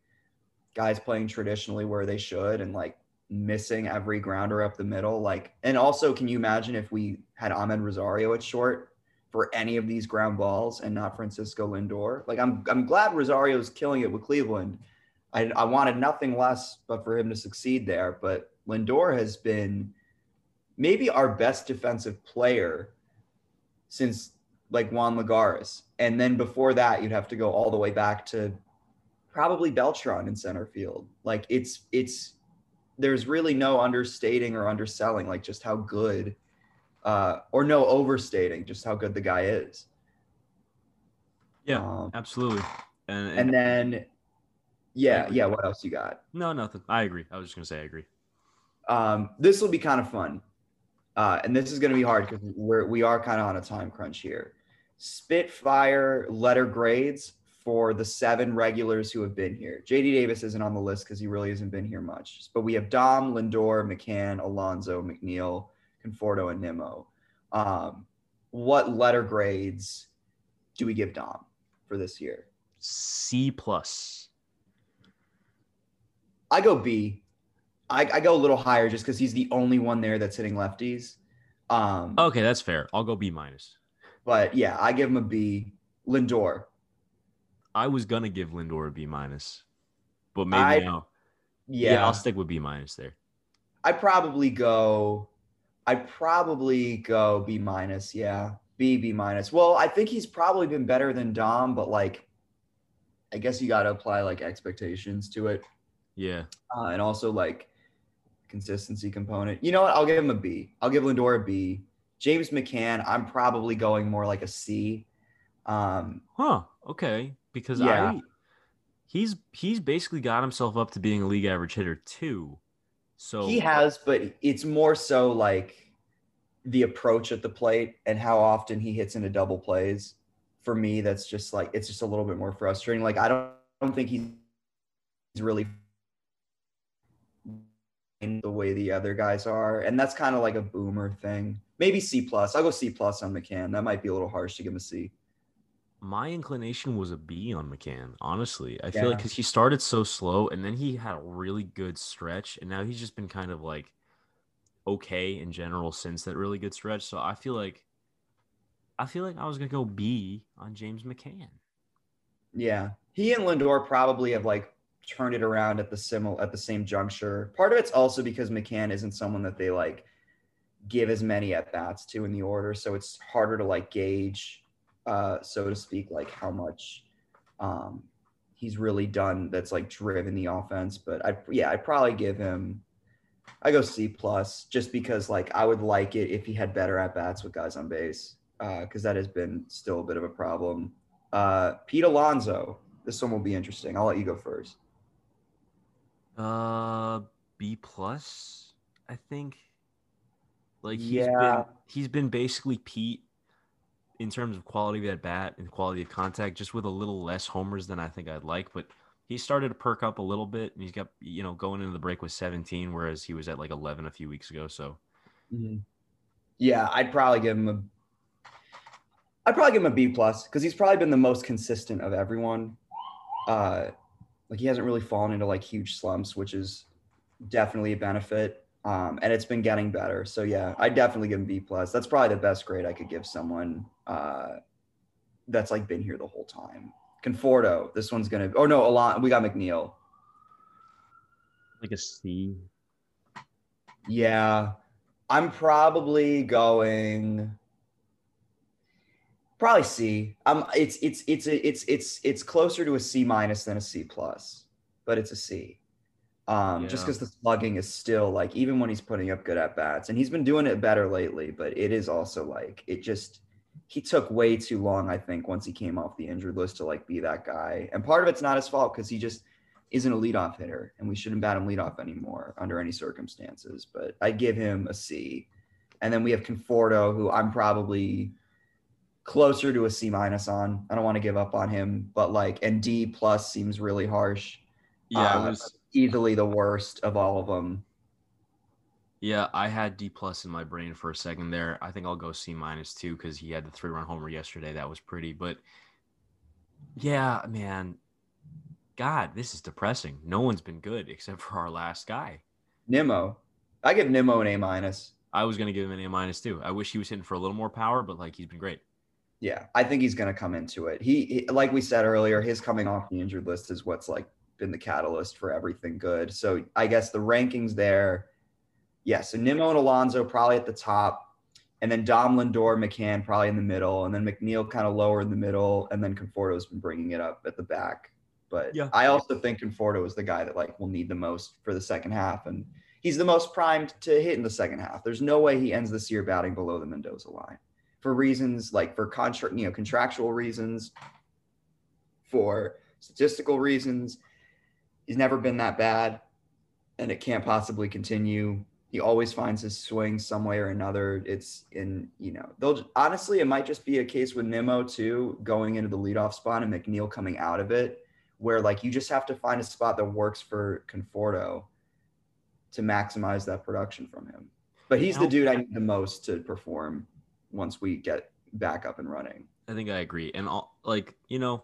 guys playing traditionally where they should and like missing every grounder up the middle. Like, and also, can you imagine if we had Amed Rosario at short for any of these ground balls and not Francisco Lindor? Like, I'm I'm glad Rosario's killing it with Cleveland. I I wanted nothing less but for him to succeed there. But Lindor has been maybe our best defensive player since like Juan Lagares. And then before that, you'd have to go all the way back to probably Beltran in center field. Like it's it's there's really no understating or underselling like just how good uh or no overstating just how good the guy is Yeah, um, absolutely. And, and, and then yeah yeah what else you got no, nothing. I agree. I was just gonna say I agree. um this will be kind of fun uh and this is going to be hard because we're we are kind of on a time crunch here spitfire letter grades for the seven regulars who have been here. JD Davis isn't on the list because he really hasn't been here much. But we have Dom, Lindor, McCann, Alonso, McNeil, Conforto, and Nimmo. Um, what letter grades do we give Dom for this year? C plus. I go B. I, I go a little higher just because he's the only one there that's hitting lefties. Um, Okay, that's fair. I'll go B minus. But yeah, I give him a B. Lindor. I was gonna give Lindor a B minus, but maybe I- now. Yeah, I'll stick with B minus there. I probably go. I probably go B minus. Yeah, B B minus. Well, I think he's probably been better than Dom, but like, I guess you got to apply like expectations to it, Yeah. uh, and also like consistency component. You know what? I'll give him a B. I'll give Lindor a B. James McCann, I'm probably going more like a C. Um, Huh. Okay. Because Yeah. I he's he's basically got himself up to being a league average hitter too. So He has, but it's more so like the approach at the plate and how often he hits into double plays. For me, that's just like it's just a little bit more frustrating. Like I don't, I don't think he's really in the way the other guys are, and that's kind of like a boomer thing. Maybe C plus. I'll go C plus on McCann. That might be a little harsh to give him a C. my inclination was a B on McCann. Honestly, I feel like because he started so slow and then he had a really good stretch, and now he's just been kind of like okay in general since that really good stretch. So I feel like I feel like I was gonna go B on James McCann. Yeah, he and Lindor probably have like turned it around at the simil at the same juncture. Part of it's also because McCann isn't someone that they like give as many at bats to in the order, so it's harder to like gauge, uh, so to speak, like how much um, he's really done that's like driven the offense. But I yeah, I'd probably give him. I go C plus just because like I would like it if he had better at bats with guys on base because that has been still a bit of a problem. Uh, Pete Alonso. This one will be interesting. I'll let you go first. Uh, B plus, I think. Like he's Yeah. been he's been basically Pete in terms of quality of at bat and quality of contact, just with a little less homers than I think I'd like. But he started to perk up a little bit, and he's got you know going into the break with 17, whereas he was at like 11 a few weeks ago. So Mhm. Yeah, I'd probably give him a. I'd probably give him a B plus because he's probably been the most consistent of everyone. Uh, like he hasn't really fallen into like huge slumps, which is definitely a benefit. Um, and it's been getting better. So yeah, I definitely give him B plus. That's probably the best grade I could give someone uh, that's like been here the whole time. Conforto, this one's gonna. Oh no, Alon, we got McNeil. like a C. Yeah, I'm probably going probably C. Um, it's it's it's a, it's it's it's closer to a C minus than a C plus, but it's a C. Um, just because the slugging is still like even when he's putting up good at bats, and he's been doing it better lately, but it is also like it just he took way too long, I think, once he came off the injured list to like be that guy. And part of it's not his fault because he just isn't a leadoff hitter, and we shouldn't bat him leadoff anymore under any circumstances. But I give him a C. And then we have Conforto, who I'm probably closer to a C minus on. I don't want to give up on him, but like, and D plus seems really harsh. Yeah, Uh, was. Easily the worst of all of them. Yeah, I had D plus in my brain for a second there. I think I'll go C minus too because he had the three run homer yesterday. That was pretty, but yeah, man, God, this is depressing. No one's been good except for our last guy. Nimmo, I give Nimmo an A minus. I was gonna give him an A minus too. I wish he was hitting for a little more power, but like he's been great. Yeah, I think he's going to come into it. He, he, like we said earlier, his coming off the injured list is what's like been the catalyst for everything good. So I guess the rankings there, yeah. So Nimmo and Alonso probably at the top, and then Dom Lindor, McCann probably in the middle, and then McNeil kind of lower in the middle, and then Conforto's been bringing it up at the back. But Yeah. I also think Conforto is the guy that like will need the most for the second half, and he's the most primed to hit in the second half. There's no way he ends this year batting below the Mendoza line for reasons like for contract, you know, contractual reasons, for statistical reasons. He's never been that bad, and it can't possibly continue. He always finds his swing some way or another. It's in, you know, they'll honestly, it might just be a case with Nimmo too, going into the leadoff spot and McNeil coming out of it, where like you just have to find a spot that works for Conforto to maximize that production from him. But he's the dude I need the most to perform once we get back up and running. I think I agree, and all, like you know,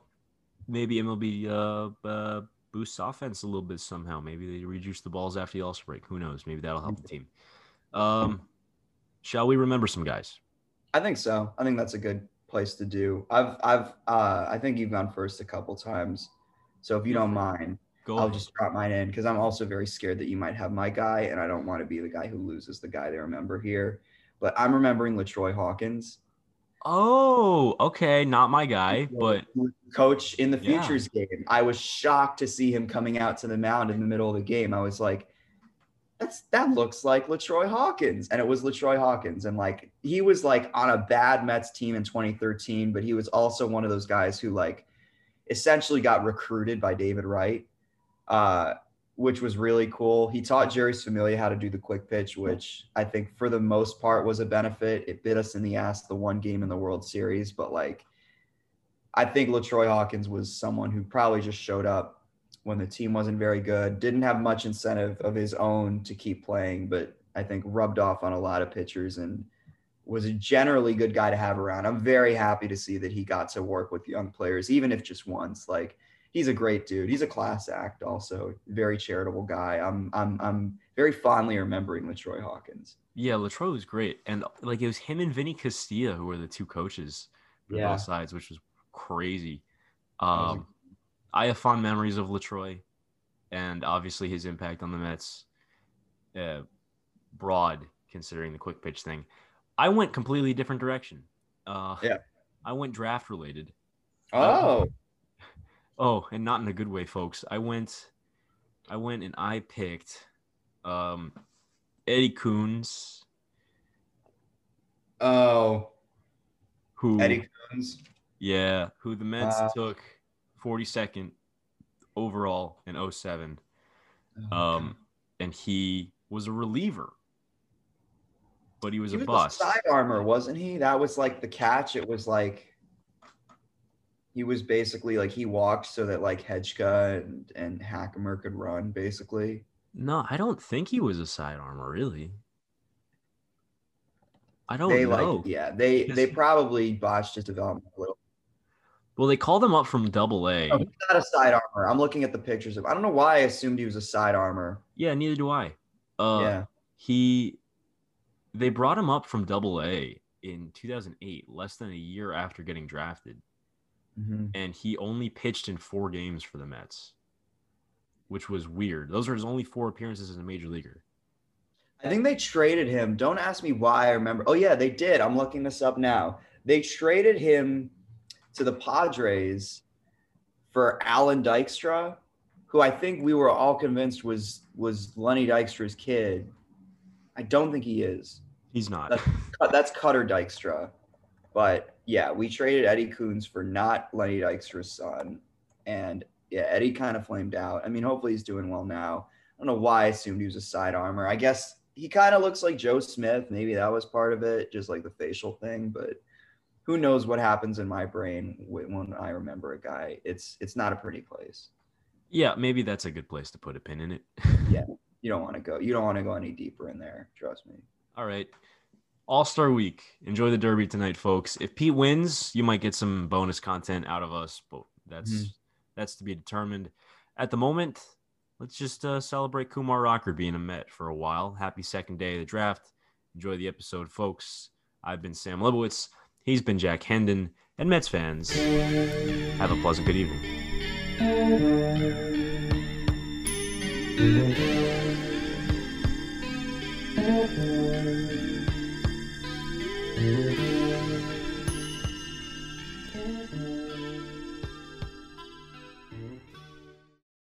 maybe MLB uh, uh, boosts offense a little bit somehow. Maybe they reduce the balls after the All break. Who knows? Maybe that'll help the team. Um, shall we remember some guys? I think so. I think that's a good place to do. I've I've uh I think you've gone first a couple times. So if you don't mind, Go. I'll ahead. just drop mine in because I'm also very scared that you might have my guy, and I don't want to be the guy who loses the guy they remember here. But I'm remembering Latroy Hawkins, Oh, okay, not my guy, but coach in the Yeah. futures game. I was shocked to see him coming out to the mound in the middle of the game. I was like, that's that looks like Latroy Hawkins. And it was Latroy Hawkins. And like he was like on a bad Mets team in 2013, but he was also one of those guys who like essentially got recruited by David Wright. Uh which was really cool. He taught Jeurys Familia how to do the quick pitch, which I think for the most part was a benefit. It bit us in the ass the one game in the World Series, but like I think Latroy Hawkins was someone who probably just showed up when the team wasn't very good, didn't have much incentive of his own to keep playing, but I think rubbed off on a lot of pitchers and was a generally good guy to have around. I'm very happy to see that he got to work with young players, even if just once. Like he's a great dude. He's a class act, also very charitable guy. I'm I'm I'm very fondly remembering Latroy Hawkins. yeah, Latroy was great, and like it was him and Vinny Castilla who were the two coaches for Yeah. both sides, which was crazy. was a- Um, I have fond memories of Latroy, and obviously his impact on the Mets, uh, broad considering the quick pitch thing. I went completely different direction. Uh, Yeah. I went draft related. Oh, Oh, and not in a good way, folks. I went, I went and I picked, um, Eddie Kunz, oh, who Eddie Kunz. Yeah, who the Mets Wow. took 42nd overall in 07. Oh, Um, and he was a reliever. but he was He a was bust. a side armor, wasn't he? That was like the catch. It was like he was basically like he walked so that like Hedgeka and and Hackamer could run, basically. No, I don't think he was a side armor, really. I don't they know. like yeah, they they probably botched his development a little. Well, they called him up from Double A. Oh, he's not a side armor. I'm looking at the pictures of. I don't know why I assumed he was a side armor. Yeah, neither do I. Uh, yeah, he they brought him up from Double A in 2008, less than a year after getting drafted, Mhm. and he only pitched in four games for the Mets, which was weird. Those are his only four appearances as a major leaguer. I think they traded him. Don't ask me why. I remember. Oh yeah, they did. I'm looking this up now. They traded him to the Padres for Allan Dykstra, who I think we were all convinced was was Lenny Dykstra's kid. I don't think he is. He's not. That's, that's Cutter Dykstra. But yeah, we traded Eddie Kunz for not Lenny Dykstra's son. And yeah, Eddie kind of flamed out. I mean, hopefully he's doing well now. I don't know why I assumed he was a side armor. I guess he kind of looks like Joe Smith. Maybe that was part of it, just like the facial thing. But who knows what happens in my brain when when I remember a guy? It's it's not a pretty place. yeah, maybe that's a good place to put a pin in it. Yeah, you don't want to go. You don't want to go any deeper in there. Trust me. All right. All Star Week. Enjoy the Derby tonight, folks. If Pete wins, you might get some bonus content out of us, but that's Mhm. that's to be determined. At the moment, let's just uh, celebrate Kumar Rocker being a Met for a while. Happy second day of the draft. Enjoy the episode, folks. I've been Sam Lebowitz. He's been Jack Hendon. And Mets fans, have a pleasant good evening. Música